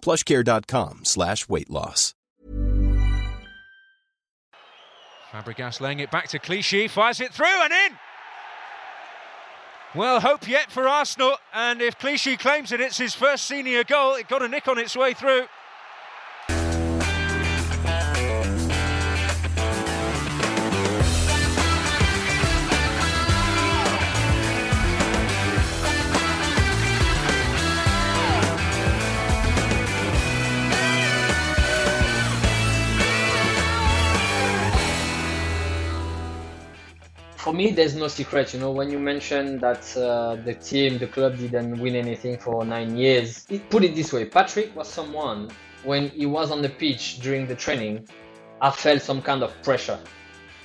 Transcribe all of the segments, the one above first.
plushcare.com slash weight loss. Fabregas laying it back to Clichy, fires it through and in! Well, hope yet for Arsenal, and if Clichy claims it, it's his first senior goal. It got a nick on its way through. Me, there's no secret. You know, when you mentioned that uh, the team, the club didn't win anything for nine years, it, put it this way: Patrick was someone when he was on the pitch during the training, I felt some kind of pressure.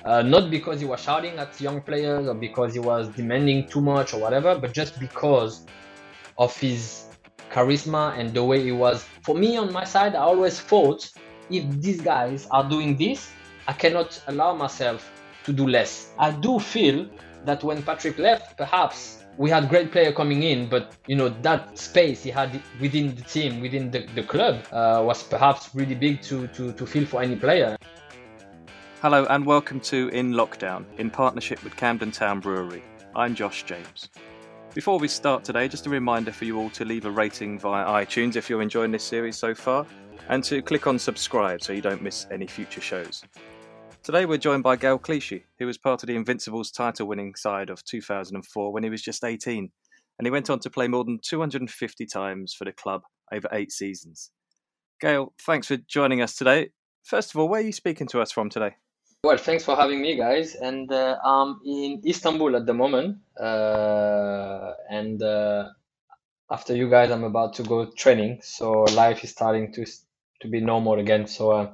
Uh, not because he was shouting at young players or because he was demanding too much or whatever, but just because of his charisma and the way he was. For me, on my side, I always thought if these guys are doing this, I cannot allow myself to do less. I do feel that when Patrick left, perhaps we had great player coming in, but you know that space he had within the team, within the, the club, uh, was perhaps really big to, to to fill for any player. Hello and welcome to In Lockdown in partnership with Camden Town Brewery. I'm Josh James. Before we start today, just a reminder for you all to leave a rating via iTunes if you're enjoying this series so far, and to click on subscribe so you don't miss any future shows. Today we're joined by Gaël Clichy, who was part of the Invincibles title winning side of 2004 when he was just 18, and he went on to play more than 250 times for the club over eight seasons. Gaël, thanks for joining us today. First of all, where are you speaking to us from today? Well, thanks for having me, guys. And uh, I'm in Istanbul at the moment. Uh, and uh, after you guys, I'm about to go training. So life is starting to to be normal again. So uh,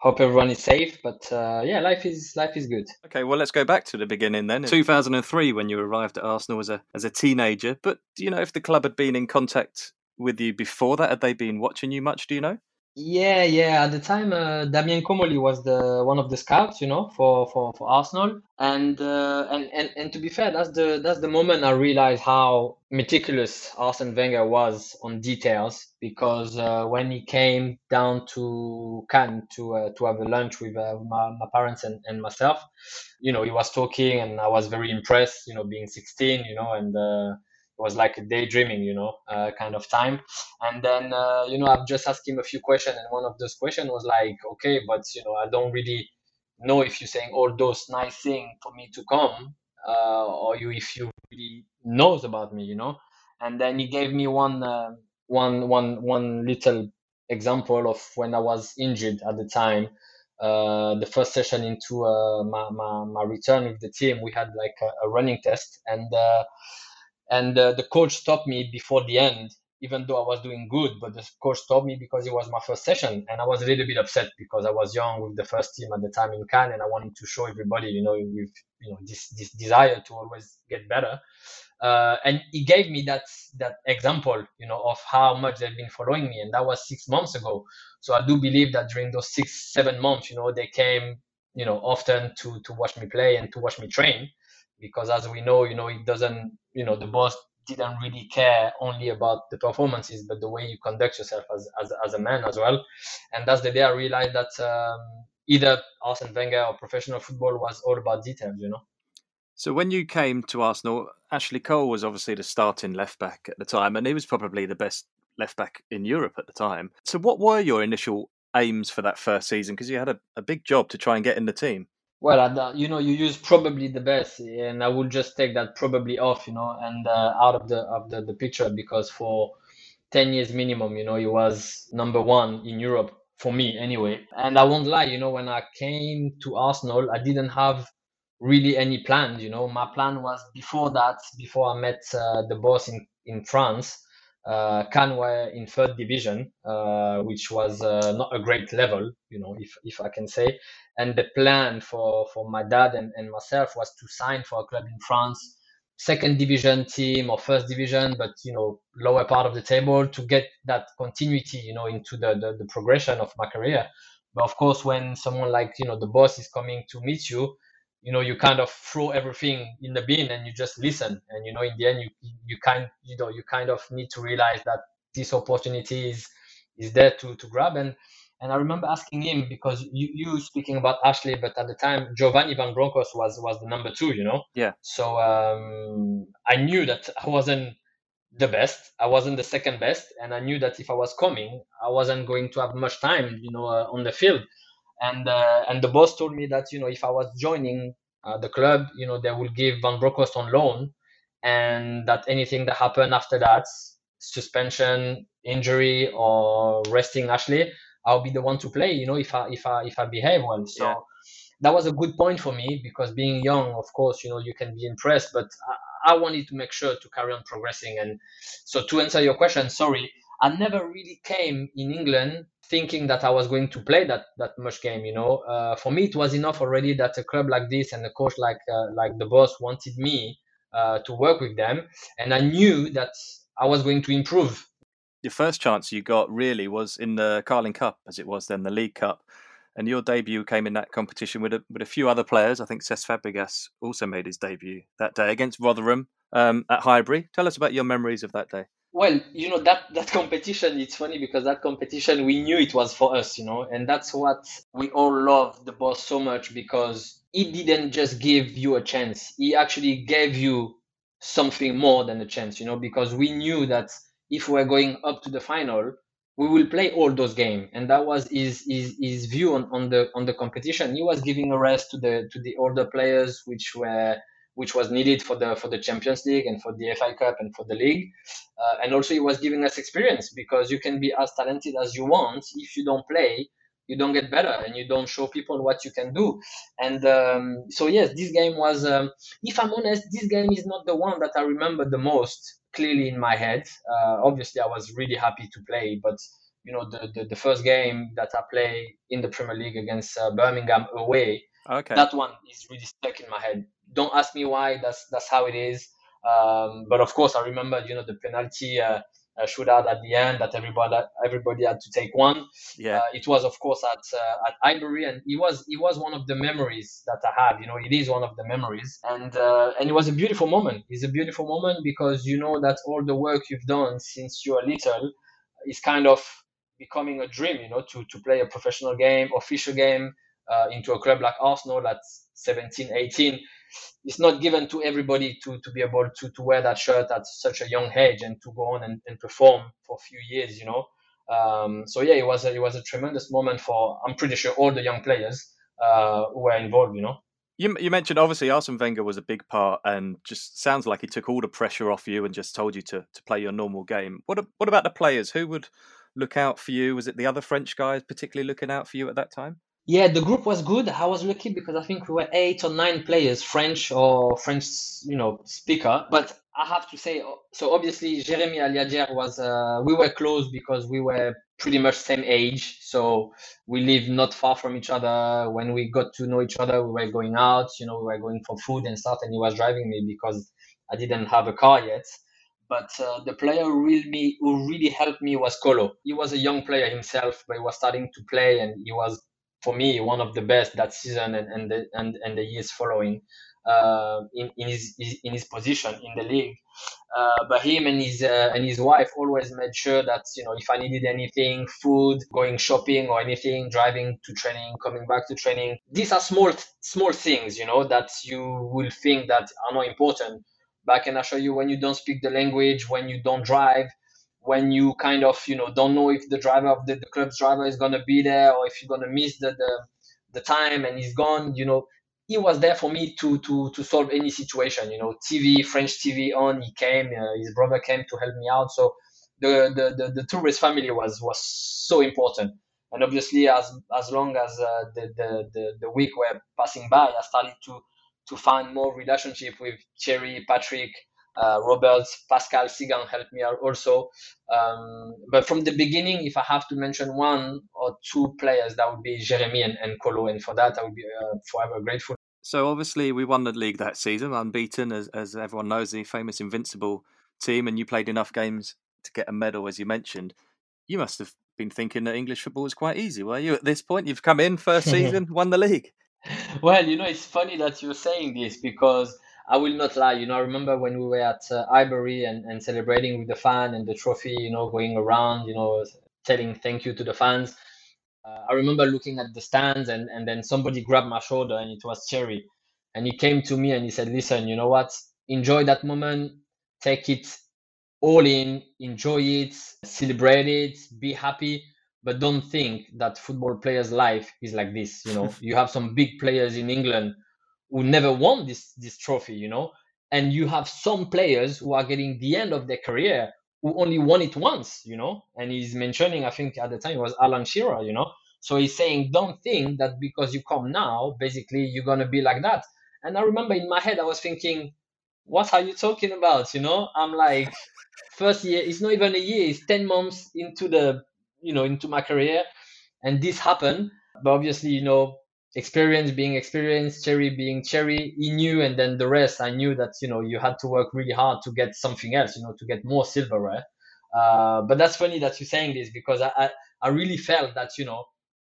hope everyone is safe. But uh, yeah, life is life is good. Okay, well, let's go back to the beginning then. 2003, when you arrived at Arsenal as a as a teenager. But do you know if the club had been in contact with you before that? Had they been watching you much? Do you know? Yeah, yeah. At the time, uh, Damien Comolli was the one of the scouts, you know, for for, for Arsenal. And, uh, and and and to be fair, that's the that's the moment I realized how meticulous Arsene Wenger was on details. Because uh, when he came down to Cannes to uh, to have a lunch with uh, my, my parents and, and myself, you know, he was talking, and I was very impressed. You know, being 16, you know, and uh, was like daydreaming, you know, uh, kind of time. And then, uh, you know, I've just asked him a few questions, and one of those questions was like, okay, but you know, I don't really know if you're saying all those nice things for me to come, uh, or you if you really knows about me, you know. And then he gave me one, uh, one, one, one little example of when I was injured at the time. Uh, the first session into uh, my, my, my return with the team, we had like a, a running test, and uh, and uh, the coach stopped me before the end even though I was doing good, but the coach stopped me because it was my first session, and I was a little bit upset because I was young with the first team at the time in Cannes, and I wanted to show everybody, you know, with you know this this desire to always get better. Uh, and he gave me that that example, you know, of how much they've been following me, and that was six months ago. So I do believe that during those six seven months, you know, they came, you know, often to to watch me play and to watch me train because as we know, you know, it doesn't, you know, the boss didn't really care only about the performances, but the way you conduct yourself as, as, as a man as well. And that's the day I realized that um, either Arsene Wenger or professional football was all about details, you know. So when you came to Arsenal, Ashley Cole was obviously the starting left back at the time, and he was probably the best left back in Europe at the time. So what were your initial aims for that first season? Because you had a, a big job to try and get in the team. Well, you know, you use probably the best, and I will just take that probably off, you know, and uh, out of the of the, the picture because for ten years minimum, you know, he was number one in Europe for me anyway. And I won't lie, you know, when I came to Arsenal, I didn't have really any plan. You know, my plan was before that, before I met uh, the boss in in France uh, Cannes were in third division, uh, which was uh, not a great level, you know, if, if I can say. And the plan for, for my dad and, and myself was to sign for a club in France, second division team or first division, but, you know, lower part of the table to get that continuity, you know, into the, the, the progression of my career. But of course, when someone like, you know, the boss is coming to meet you, you know you kind of throw everything in the bin and you just listen and you know in the end you you kind you know you kind of need to realize that this opportunity is is there to to grab and and I remember asking him because you, you speaking about Ashley, but at the time Giovanni Van Bronckhorst was was the number two, you know. Yeah. So um, I knew that I wasn't the best. I wasn't the second best, and I knew that if I was coming, I wasn't going to have much time, you know, uh, on the field and uh, and the boss told me that you know if I was joining uh, the club, you know they will give Van Bronckhorst on loan, and that anything that happened after that, suspension, injury, or resting Ashley, I'll be the one to play. You know if I if I if I behave well. So. Yeah. That was a good point for me because being young, of course, you know, you can be impressed, but I, I wanted to make sure to carry on progressing. And so, to answer your question, sorry, I never really came in England thinking that I was going to play that that much game. You know, uh, for me it was enough already that a club like this and a coach like uh, like the boss wanted me uh, to work with them, and I knew that I was going to improve. Your first chance you got really was in the Carling Cup, as it was then the League Cup, and your debut came in that competition with a, with a few other players. I think Cesc Fabregas also made his debut that day against Rotherham um, at Highbury. Tell us about your memories of that day. Well, you know that that competition. It's funny because that competition we knew it was for us, you know, and that's what we all love the boss so much because he didn't just give you a chance. He actually gave you something more than a chance, you know, because we knew that if we're going up to the final, we will play all those games, and that was his his, his view on, on the on the competition. He was giving a rest to the to the older players, which were which was needed for the for the Champions League and for the FA Cup and for the league. Uh, and also, it was giving us experience because you can be as talented as you want if you don't play. You don't get better, and you don't show people what you can do. And um, so, yes, this game was. Um, if I'm honest, this game is not the one that I remember the most clearly in my head. Uh, obviously, I was really happy to play, but you know, the, the, the first game that I play in the Premier League against uh, Birmingham away, okay. that one is really stuck in my head don't ask me why. That's that's how it is. Um, but of course, I remember you know the penalty uh, uh, shootout at the end that everybody everybody had to take one. Yeah, uh, it was of course at uh, at Highbury, and it was it was one of the memories that I have. You know, it is one of the memories, and uh, and it was a beautiful moment. It's a beautiful moment because you know that all the work you've done since you are little is kind of becoming a dream. You know, to to play a professional game, official game. Uh, into a club like Arsenal at 17, 18, it's not given to everybody to, to be able to, to wear that shirt at such a young age and to go on and, and perform for a few years, you know. Um, so yeah, it was a, it was a tremendous moment for I'm pretty sure all the young players uh, who were involved, you know. You, you mentioned obviously Arsene Wenger was a big part, and just sounds like he took all the pressure off you and just told you to to play your normal game. What what about the players? Who would look out for you? Was it the other French guys particularly looking out for you at that time? Yeah, the group was good. I was lucky because I think we were eight or nine players, French or French, you know, speaker. But I have to say, so obviously Jeremy Aliadière was, uh, we were close because we were pretty much same age. So we lived not far from each other. When we got to know each other, we were going out, you know, we were going for food and stuff. And he was driving me because I didn't have a car yet. But uh, the player really, who really helped me was Kolo. He was a young player himself, but he was starting to play and he was for me one of the best that season and and the, and, and the years following uh, in in his in his position in the league. Uh, but him and his uh, and his wife always made sure that you know if I needed anything, food, going shopping or anything, driving to training, coming back to training. These are small small things, you know, that you will think that are not important. But I can assure you, when you don't speak the language, when you don't drive, when you kind of you know don't know if the driver of the, the club's driver is gonna be there or if you're gonna miss the, the the time and he's gone. You know, he was there for me to to to solve any situation. You know, TV, French TV on. He came. Uh, his brother came to help me out. So the the the, the tourist family was was so important. And obviously, as as long as uh, the, the the the week were passing by, I started to to find more relationship with Thierry Patrick, uh, Roberts, Pascal Cygan helped me out also. Um, but from the beginning, if I have to mention one or two players, that would be Jeremy and, and Kolo. And for that, I would be uh, forever grateful. So obviously, we won the league that season, unbeaten, as, as everyone knows, the famous Invincible team. And you played enough games to get a medal, as you mentioned. You must have been thinking that English football was quite easy, were you? At this point, you've come in first season, won the league. Well, you know, it's funny that you're saying this because I will not lie. You know, I remember when we were at uh, Highbury and, and celebrating with the fan and the trophy, you know, going around, you know, telling thank you to the fans. Uh, I remember looking at the stands and, and then somebody grabbed my shoulder and it was Thierry. And he came to me and he said, listen, you know what? Enjoy that moment. Take it all in. Enjoy it. Celebrate it. Be happy. But don't think that football players' life is like this. You know, you have some big players in England who never won this this trophy, you know, and you have some players who are getting the end of their career who only won it once, you know. And he's mentioning, I think at the time it was Alan Shearer, you know. So he's saying, don't think that because you come now, basically you're gonna be like that. And I remember in my head I was thinking, what are you talking about? You know, I'm like, first year, it's not even a year, it's ten months into the, you know, into my career, and this happened. But obviously, you know, experience being experienced, Thierry being Thierry. he knew, and then the rest, I knew that you know you had to work really hard to get something else, you know, to get more silverware. Uh, but that's funny that you're saying this because I, I, I really felt that you know,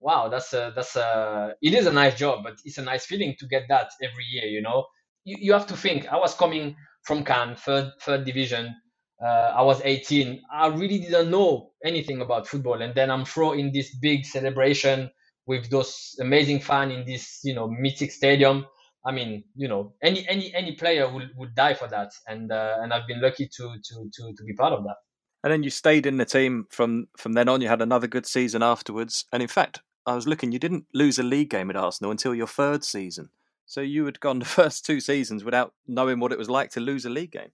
wow, that's a that's a it is a nice job, but it's a nice feeling to get that every year. You know, you, you have to think. I was coming from Cannes, third third division. Uh, I was 18. I really didn't know anything about football, and then I'm thrown in this big celebration with those amazing fans in this you know mythic stadium. I mean, you know, any any any player would, would die for that, and uh, and I've been lucky to to to to be part of that. And then you stayed in the team from from then on. You had another good season afterwards, and in fact, I was looking. You didn't lose a league game at Arsenal until your third season. So you had gone the first two seasons without knowing what it was like to lose a league game.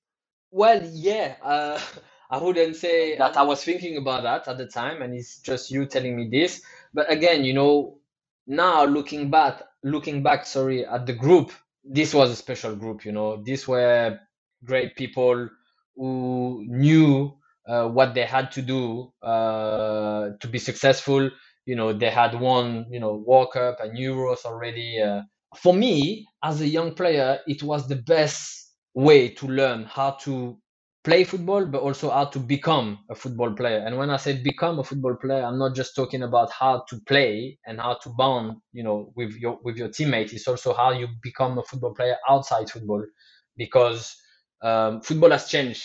Well, yeah, uh, I wouldn't say that I was thinking about that at the time, and it's just you telling me this. But again, you know, now looking back, looking back, sorry, at the group, this was a special group. You know, these were great people who knew uh, what they had to do uh, to be successful. You know, they had won, you know, World Cup and Euros already. Uh, for me, as a young player, it was the best way to learn how to play football, but also how to become a football player. And when I say become a football player, I'm not just talking about how to play and how to bond, you know, with your with your teammates. It's also how you become a football player outside football, because um, football has changed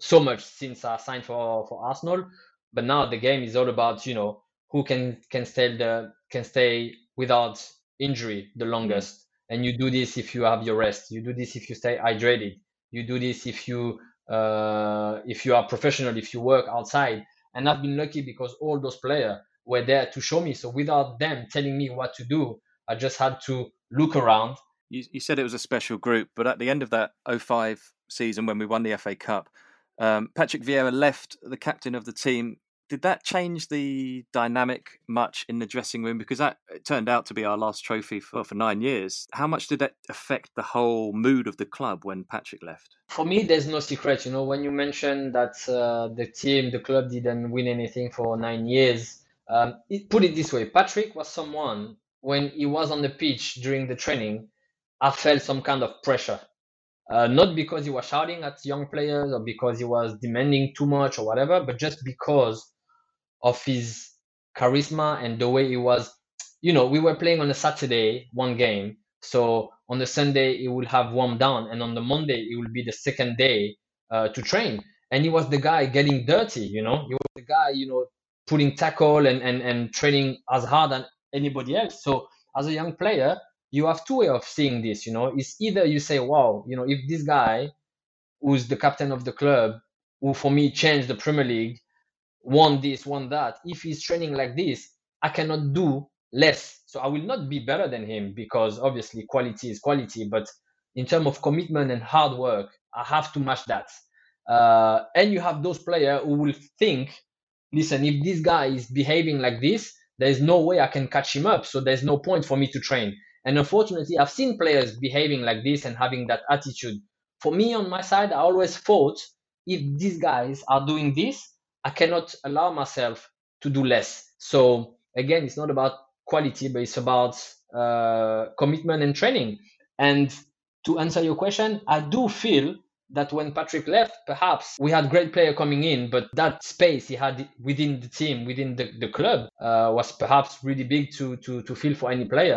so much since I signed for for Arsenal. But now the game is all about you know who can can stay the can stay without injury the longest. And you do this if you have your rest. You do this if you stay hydrated. You do this if you uh, if you are professional, if you work outside. And I've been lucky because all those players were there to show me. So without them telling me what to do, I just had to look around. You, you said it was a special group, but at the end of that 05 season when we won the FA Cup, um, Patrick Vieira left the captain of the team did that change the dynamic much in the dressing room? Because that turned out to be our last trophy for, for nine years. How much did that affect the whole mood of the club when Patrick left? For me, there's no secret. You know, when you mentioned that uh, the team, the club didn't win anything for nine years, um, put it this way Patrick was someone, when he was on the pitch during the training, I felt some kind of pressure. Uh, not because he was shouting at young players or because he was demanding too much or whatever, but just because of his charisma and the way he was. You know, we were playing on a Saturday, one game. So on the Sunday, he will have warmed down, and on the Monday, it will be the second day uh, to train. And he was the guy getting dirty, you know, he was the guy, you know, putting tackle and, and, and training as hard as anybody else. So as a young player, you have two way of seeing this, you know, it's either you say, wow, you know, if this guy who's the captain of the club, who for me changed the Premier League, want this, want that. If he's training like this, I cannot do less. So I will not be better than him because obviously quality is quality, but in terms of commitment and hard work, I have to match that. Uh, and you have those players who will think, listen, if this guy is behaving like this, there's no way I can catch him up. So there's no point for me to train. And unfortunately, I've seen players behaving like this and having that attitude. For me, on my side, I always thought if these guys are doing this, I cannot allow myself to do less. So again, it's not about quality, but it's about uh, commitment and training. And to answer your question, I do feel that when Patrick left, perhaps we had great player coming in, but that space he had within the team, within the, the club, uh, was perhaps really big to, to, to fill for any player.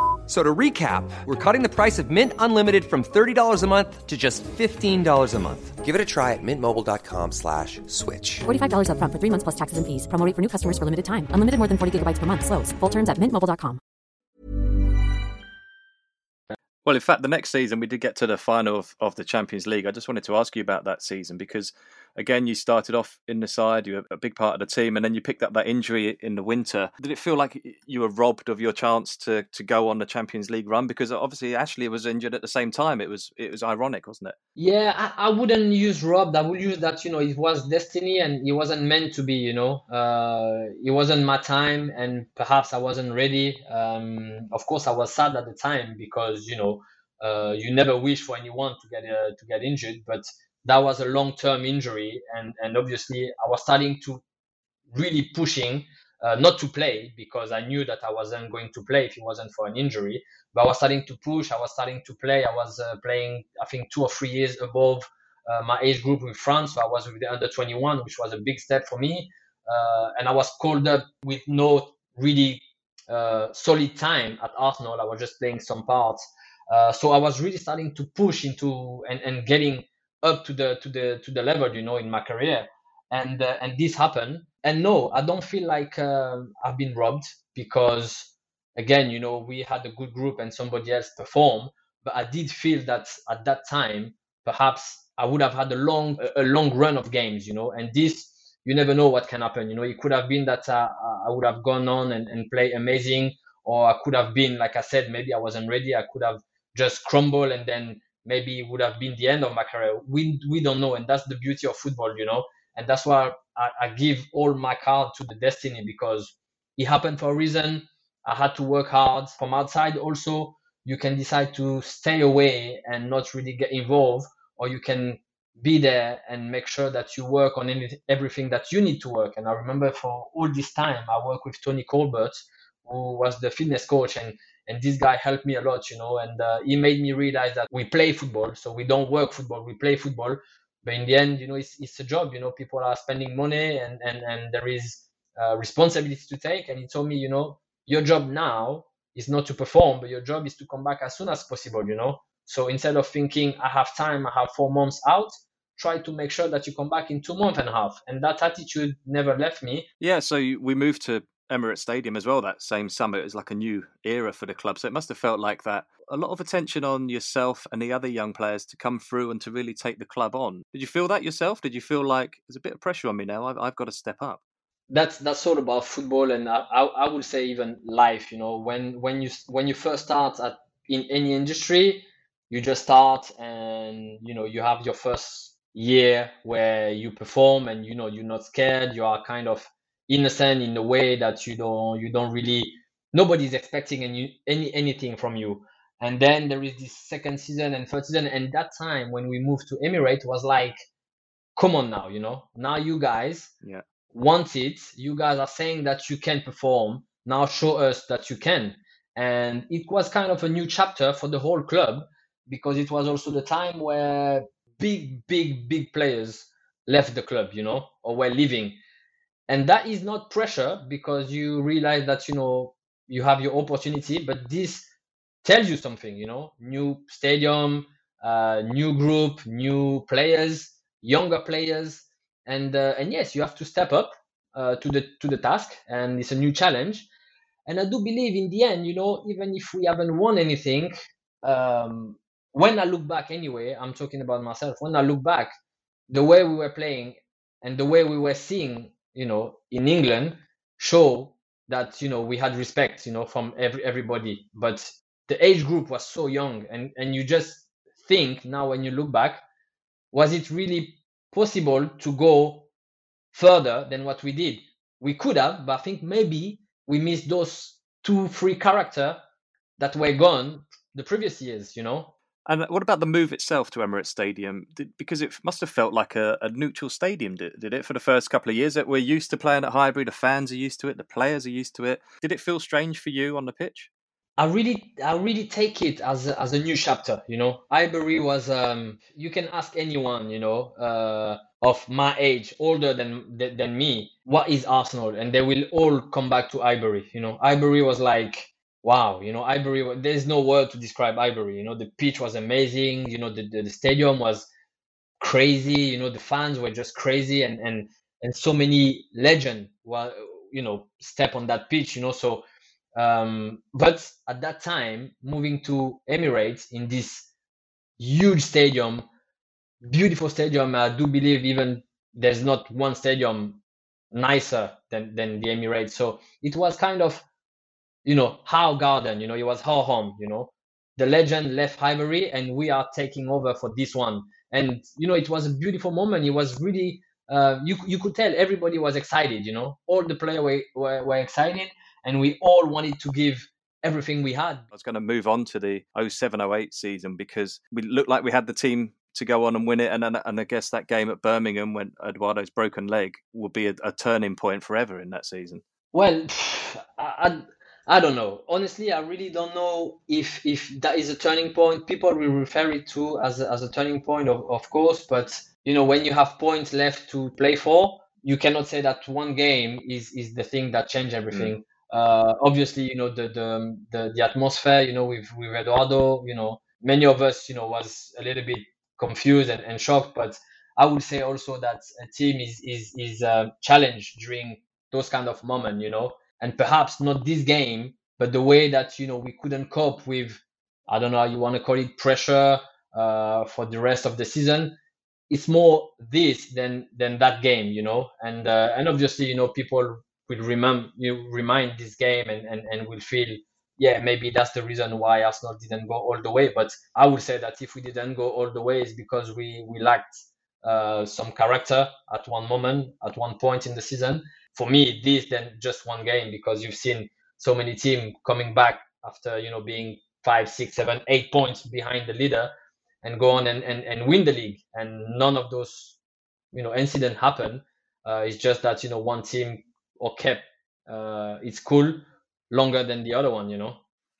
F- So to recap, we're cutting the price of Mint Unlimited from $30 a month to just $15 a month. Give it a try at mintmobile.com slash switch. $45 upfront for three months plus taxes and fees. Promo for new customers for limited time. Unlimited more than 40 gigabytes per month. Slows. Full terms at mintmobile.com. Well, in fact, the next season we did get to the final of, of the Champions League. I just wanted to ask you about that season because, again, you started off in the side, you were a big part of the team, and then you picked up that injury in the winter. Did it feel like you were robbed of your chance to, to go on the Champions League run? Because obviously Ashley was injured at the same time. It was it was ironic, wasn't it? Yeah, I, I wouldn't use robbed. I would use that, you know, it was destiny and it wasn't meant to be, you know. Uh, it wasn't my time and perhaps I wasn't ready. Um, of course, I was sad at the time because, you know, uh, you never wish for anyone to get uh, to get injured, but that was a long-term injury, and and obviously I was starting to really pushing uh, not to play because I knew that I wasn't going to play if it wasn't for an injury. But I was starting to push. I was starting to play. I was uh, playing, I think, two or three years above uh, my age group in France. So I was with the under 21, which was a big step for me. Uh, and I was called up with no really uh, solid time at Arsenal. I was just playing some parts. Uh, so I was really starting to push into and, and getting up to the to the to the level, you know, in my career. And uh, and this happened. And no, I don't feel like uh, I've been robbed because again, you know, we had a good group and somebody else performed. But I did feel that at that time, perhaps I would have had a long a long run of games, you know. And this, you never know what can happen. You know, it could have been that uh, I would have gone on and, and play amazing, or I could have been, like I said, maybe I wasn't ready. I could have just crumble and then maybe it would have been the end of my career. We we don't know, and that's the beauty of football, you know. And that's why I, I give all my card to the destiny because it happened for a reason. I had to work hard from outside. Also, you can decide to stay away and not really get involved, or you can be there and make sure that you work on any, everything that you need to work. And I remember for all this time, I worked with Tony Colbert, who was the fitness coach, and and this guy helped me a lot, you know, and uh, he made me realize that we play football, so we don't work football, we play football. But in the end, you know, it's, it's a job. You know, people are spending money, and and and there is uh, responsibility to take. And he told me, you know, your job now is not to perform, but your job is to come back as soon as possible. You know, so instead of thinking I have time, I have four months out, try to make sure that you come back in two months and a half. And that attitude never left me. Yeah, so we moved to Emirates Stadium as well that same summer. It was like a new era for the club. So it must have felt like that. A lot of attention on yourself and the other young players to come through and to really take the club on. Did you feel that yourself? Did you feel like there's a bit of pressure on me now? I've, I've got to step up. That's that's all about football, and I, I, I would say even life. You know, when when you when you first start at in any industry, you just start, and you know you have your first year where you perform, and you know you're not scared. You are kind of innocent in a way that you don't you don't really nobody's expecting any any anything from you. And then there is this second season and third season and that time when we moved to emirate was like come on now you know? Now you guys yeah. want it. You guys are saying that you can perform. Now show us that you can. And it was kind of a new chapter for the whole club because it was also the time where big big big players left the club you know or were leaving and that is not pressure because you realize that you know you have your opportunity but this tells you something you know new stadium uh, new group new players younger players. And uh, and yes you have to step up uh, to the to the task and it's a new challenge. And i do believe in the end you know even if we haven't won anything um, when i look back anyway i'm talking about myself when i look back the way we were playing and the way we were seeing you know, in England show that you know we had respect, you know, from every everybody. But the age group was so young, and and you just think now when you look back, was it really possible to go further than what we did? We could have, but I think maybe we missed those two, three character that were gone the previous years, you know. And what about the move itself to Emirates Stadium? Did, because it must have felt like a, a, neutral stadium, did, did it, for the first couple of years? That we're used to playing at Highbury, the fans are used to it, the players are used to it. Did it feel strange for you on the pitch? I really, I really take it as a, as a new chapter. You know, Highbury was. Um, you can ask anyone, you know, uh, of my age, older than than me, what is Arsenal, and they will all come back to Highbury. You know, Highbury was like wow, you know, Highbury, there's no word to describe Highbury. You know, the pitch was amazing. You know, the, the, the stadium was crazy. You know, the fans were just crazy and, and, and so many legend well, you know, step on that pitch, you know, so, um, but at that time, moving to Emirates in this huge stadium, beautiful stadium, I do believe even there's not one stadium nicer than, than the Emirates. So it was kind of you know, How Garden, you know, it was our home, you know. The legend left Highbury and we are taking over for this one. And, you know, it was a beautiful moment. It was really, uh, you, you could tell everybody was excited, you know. All the players were, were, were excited and we all wanted to give everything we had. I was going to move on to the 0708 season because we looked like we had the team to go on and win it. And, and, and I guess that game at Birmingham when Eduardo's broken leg will be a, a turning point forever in that season. Well, I, I don't know. Honestly, I really don't know if if that is a turning point. People will refer it to as a, as a turning point, of, of course. But you know, when you have points left to play for, you cannot say that one game is is the thing that changed everything. Mm. Uh, obviously, you know the, the the the atmosphere. You know, with with Eduardo, you know, many of us, you know, was a little bit confused and, and shocked. But I would say also that a team is is is uh, challenged during those kind of moments. You know, and perhaps not this game, but the way that you know we couldn't cope with, I don't know how you want to call it, pressure uh, for the rest of the season. It's more this than than that game, you know, and uh, and obviously you know people will remember you remind this game and, and and will feel yeah maybe that's the reason why Arsenal didn't go all the way. But I would say that if we didn't go all the way, it's because we we lacked uh, some character at one moment, at one point in the season, for me this than just one game because you've seen so many teams coming back after you know being five, six, seven, eight points behind the leader and go on and, and, and win the league. And none of those you know incident happen. Uh, it's just that you know one team or kept uh, its cool longer than the other one. You know.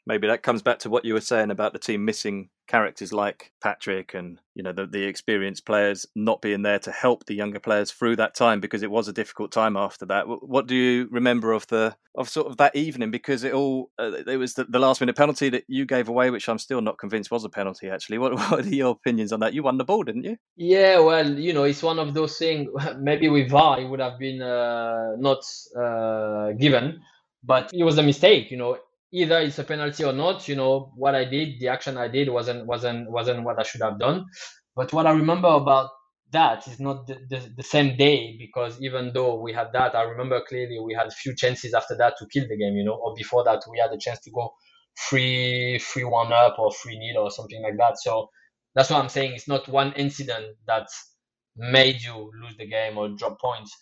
maybe that comes back to what you were saying about the team missing characters like Patrick and you know the, the experienced players not being there to help the younger players through that time because it was a difficult time after that. What do you remember of the of sort of that evening? Because it all uh, it was the, the, last minute penalty that you gave away, which I'm still not convinced was a penalty. Actually, what, what are your opinions on that? You won the ball, didn't you? Yeah, well, you know, it's one of those things. Maybe with VAR, it would have been uh, not uh, given, but it was a mistake. You know, either it's a penalty or not. You know what I did, the action I did wasn't wasn't wasn't what I should have done. But what I remember about that is not the, the, the, same day because even though we had that, I remember clearly we had a few chances after that to kill the game. You know, or before that we had a chance to go three three one up or three nil or something like that. So that's what I'm saying. It's not one incident that made you lose the game or drop points.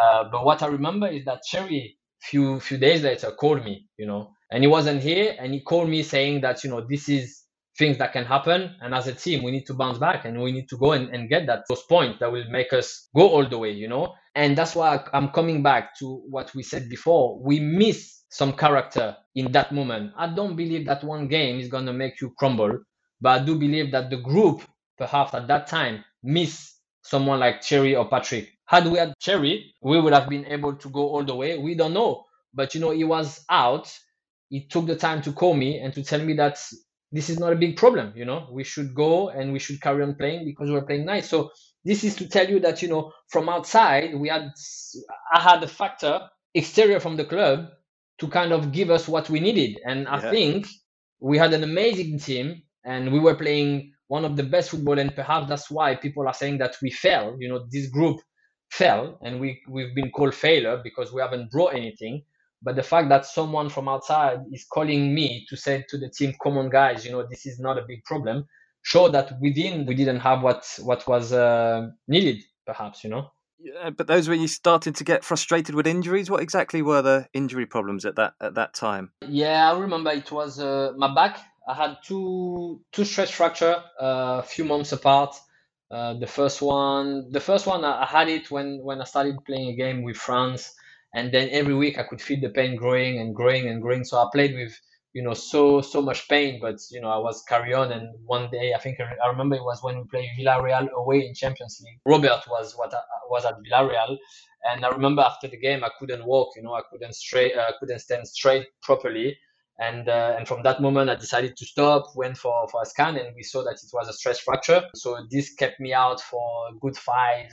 Uh, but what I remember is that Thierry few few days later called me, you know, and he wasn't here, and he called me saying that you know this is things that can happen, and as a team we need to bounce back and we need to go and, and get that those points that will make us go all the way, you know. And that's why I'm coming back to what we said before. We miss some character in that moment. I don't believe that one game is gonna make you crumble, but I do believe that the group perhaps at that time miss someone like Thierry or Patrick had we had Thierry, we would have been able to go all the way. We don't know. But you know, he was out. He took the time to call me and to tell me that this is not a big problem. You know, we should go and we should carry on playing because we're playing nice. So this is to tell you that you know, from outside, we had I had a factor exterior from the club to kind of give us what we needed, and yeah. I think we had an amazing team and we were playing one of the best football, and perhaps that's why people are saying that we fell. You know, this group fell and we, we've been called failure because we haven't brought anything. But the fact that someone from outside is calling me to say to the team, come on, guys, you know, this is not a big problem, show that within we didn't have what, what was uh, needed, perhaps, you know. Yeah, but those were you started to get frustrated with injuries. What exactly were the injury problems at that at that time? Yeah, I remember it was uh, my back. I had two two stress fracture uh, a few months apart, uh, the first one, the first one, I had it when when I started playing a game with France, and then every week I could feel the pain growing and growing and growing. So I played with you know so so much pain, but you know I was carry on. And one day I think I remember it was when we played Villarreal away in Champions League. Robert was what I, was at Villarreal, and I remember after the game I couldn't walk. You know I couldn't straight uh, couldn't stand straight properly and uh, and from that moment, I decided to stop. Went for for a scan, and we saw that it was a stress fracture. So this kept me out for good five,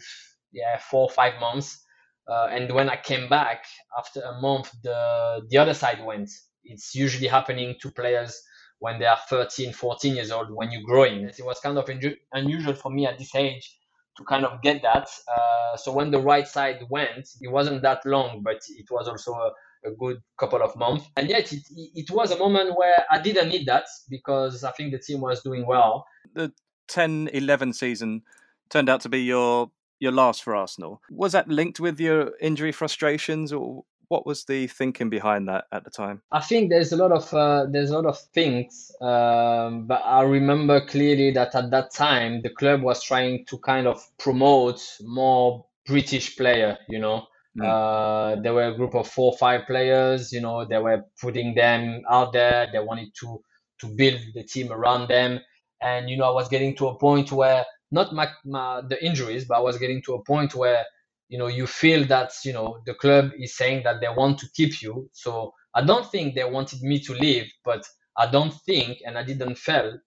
yeah, four five months. Uh, and when I came back after a month, the the other side went. It's usually happening to players when they are 13, 14 years old when you're growing. It was kind of unusual for me at this age to kind of get that. Uh, so when the right side went, it wasn't that long, but it was also a, a good couple of months. And yet, it, it was a moment where I didn't need that because I think the team was doing well. The 10 11 season turned out to be your your last for Arsenal. Was that linked with your injury frustrations, or what was the thinking behind that at the time? I think there's a lot of uh, there's a lot of things, um, but I remember clearly that at that time the club was trying to kind of promote more British player, you know, Mm. Uh, there were a group of four or five players. You know, they were putting them out there. They wanted to to build the team around them. And you know, I was getting to a point where not my, my the injuries, but I was getting to a point where you know you feel that you know the club is saying that they want to keep you. So I don't think they wanted me to leave, but I don't think, and I didn't feel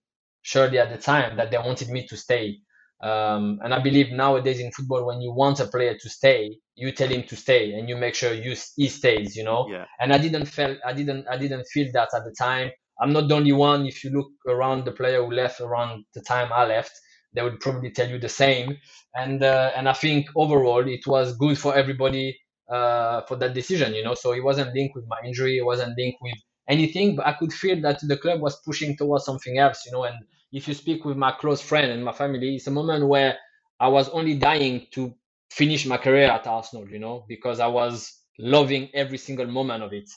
surely at the time that they wanted me to stay. Um, and I believe nowadays in football, when you want a player to stay, you tell him to stay, and you make sure you he stays. You know. Yeah. And I didn't feel I didn't I didn't feel that at the time. I'm not the only one. If you look around the player who left around the time I left, they would probably tell you the same. And uh, and I think overall it was good for everybody uh, for that decision. You know, so it wasn't linked with my injury. It wasn't linked with anything, but I could feel that the club was pushing towards something else. You know, and if you speak with my close friend and my family, it's a moment where I was only dying to finish my career at Arsenal, you know, because I was loving every single moment of it.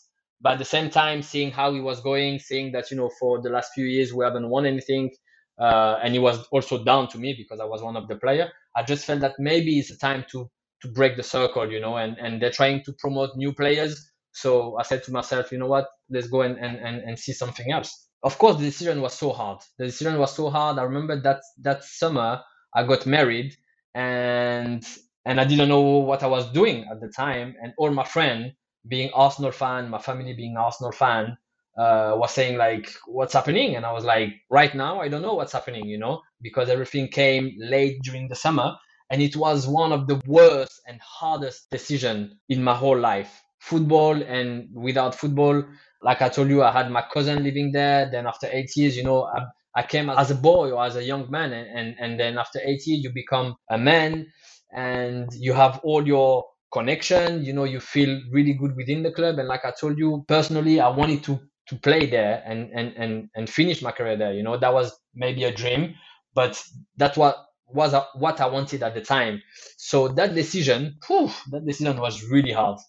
But at the same time, seeing how he was going, seeing that, you know, for the last few years we haven't won anything, uh, and he was also down to me because I was one of the player. I just felt that maybe it's a time to to break the circle, you know, and, and they're trying to promote new players So I said to myself, you know what, let's go and, and, and, and see something else. Of course, the decision was so hard. The decision was so hard. I remember that that summer I got married and and I didn't know what I was doing at the time. And all my friends, being Arsenal fan, my family being Arsenal fan, uh, was saying like, "What's happening?" And I was like, "Right now, I don't know what's happening," you know, because everything came late during the summer, and it was one of the worst and hardest decision in my whole life. Football and without football, like I told you, I had my cousin living there. Then after eight years, you know, I, I came as a boy or as a young man, and, and and then after eight years, you become a man, and you have all your connection. You know, you feel really good within the club. And like I told you personally, I wanted to to play there and and and and finish my career there. You know, that was maybe a dream, but that's what was what I wanted at the time. So that decision, whew, that decision was really hard.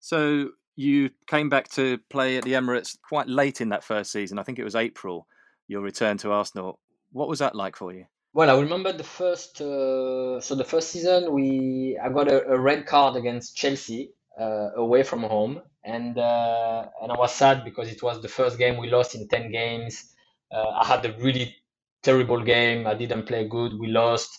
So you came back to play at the Emirates quite late in that first season. I think it was April. Your return to Arsenal. What was that like for you? Well, I remember the first. Uh, so the first season, we I got a, a red card against Chelsea uh, away from home, and uh, and I was sad because it was the first game we lost in ten games. Uh, I had a really terrible game. I didn't play good. We lost,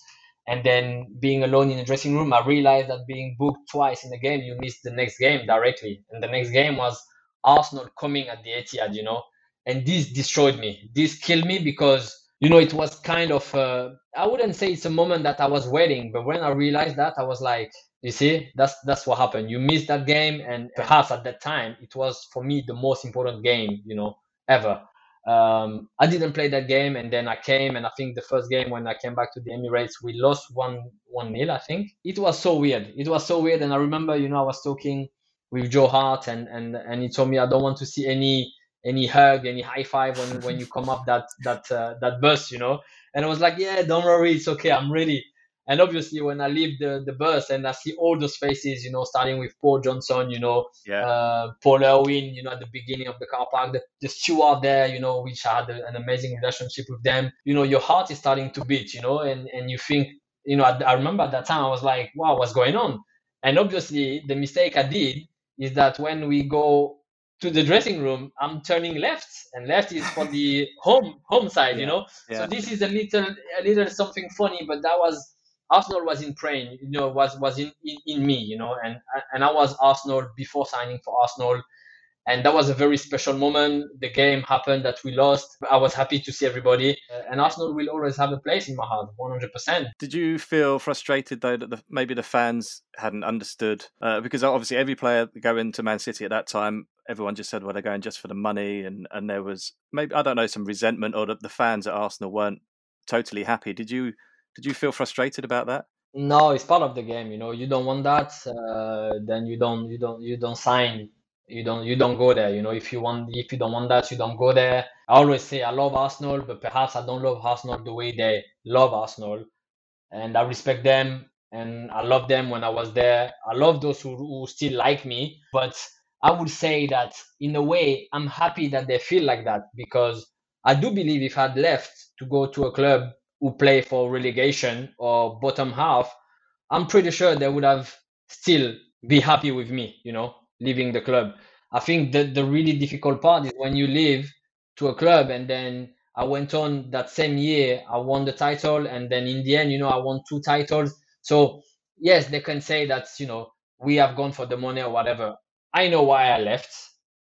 and then being alone in the dressing room, I realized that being booked twice in the game, you miss the next game directly. And the next game was Arsenal coming at the Etihad, you know, and this destroyed me. This killed me because you know it was kind of uh, I wouldn't say it's a moment that I was waiting, but when I realized that, I was like, you see, that's that's what happened. You missed that game, and perhaps at that time it was for me the most important game, you know, ever um, I didn't play that game, and then I came, and I think the first game when I came back to the Emirates, we lost one one nil. I think it was so weird. It was so weird, and I remember, you know, I was talking with Joe Hart, and and and he told me I don't want to see any any hug, any high five when when you come up that that uh, that bus, you know. And I was like, yeah, don't worry, it's okay, I'm ready. And obviously, when I leave the, the bus and I see all those faces, you know, starting with Paul Johnson, you know, yeah. uh, Paul Irwin, you know, at the beginning of the car park, the, the steward there, you know, which had a, an amazing relationship with them, you know, your heart is starting to beat, you know, and, and you think, you know, I, I remember at that time, I was like, wow, what's going on? And obviously, the mistake I did is that when we go to the dressing room, I'm turning left, and left is for the home home side, Yeah. you know. Yeah. So this is a little a little something funny, but that was Arsenal was in praying, you know, was was in, in, in me, you know, and and I was Arsenal before signing for Arsenal, and that was a very special moment. The game happened that we lost. I was happy to see everybody, uh, and Arsenal will always have a place in my heart, 100%. Did you feel frustrated though that the, maybe the fans hadn't understood? Uh, because obviously every player going to Man City at that time, everyone just said, "Well, they're going just for the money," and and there was maybe I don't know some resentment, or that the fans at Arsenal weren't totally happy. Did you did you feel frustrated about that? No, it's part of the game. You know, you don't want that, uh, then you don't you don't you don't sign. You don't you don't go there. You know, if you want if you don't want that, you don't go there. I always say I love Arsenal, but perhaps I don't love Arsenal the way they love Arsenal, and I respect them and I love them when I was there. I love those who, who still like me, but I would say that in a way I'm happy that they feel like that because I do believe if I'd left to go to a club who play for relegation or bottom half, I'm pretty sure they would have still be happy with me, you know, leaving the club. I think that the really difficult part is when you leave to a club and then I went on that same year, I won the title, and then in the end, you know, I won two titles. So yes, they can say that, you know, we have gone for the money or whatever. I know why I left,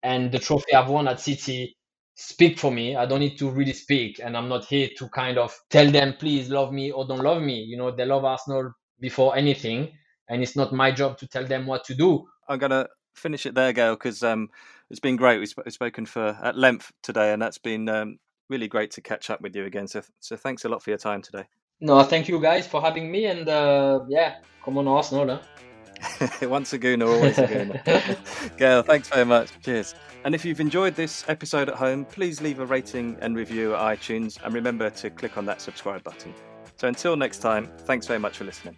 and the trophy I've won at City speak for me. I don't need to really speak, and I'm not here to kind of tell them, please love me or don't love me. You know, they love Arsenal before anything, and it's not my job to tell them what to do. I'm gonna finish it there, Gaël, because um, it's been great. We've, sp- we've spoken for at length today, and that's been um, really great to catch up with you again. So, so thanks a lot for your time today. No, thank you guys for having me, and uh, yeah, come on Arsenal. Huh? Once a gooner, always a gooner. Gaël, thanks very much. Cheers. And if you've enjoyed this episode at home, please leave a rating and review at iTunes, and remember to click on that subscribe button. So until next time, thanks very much for listening.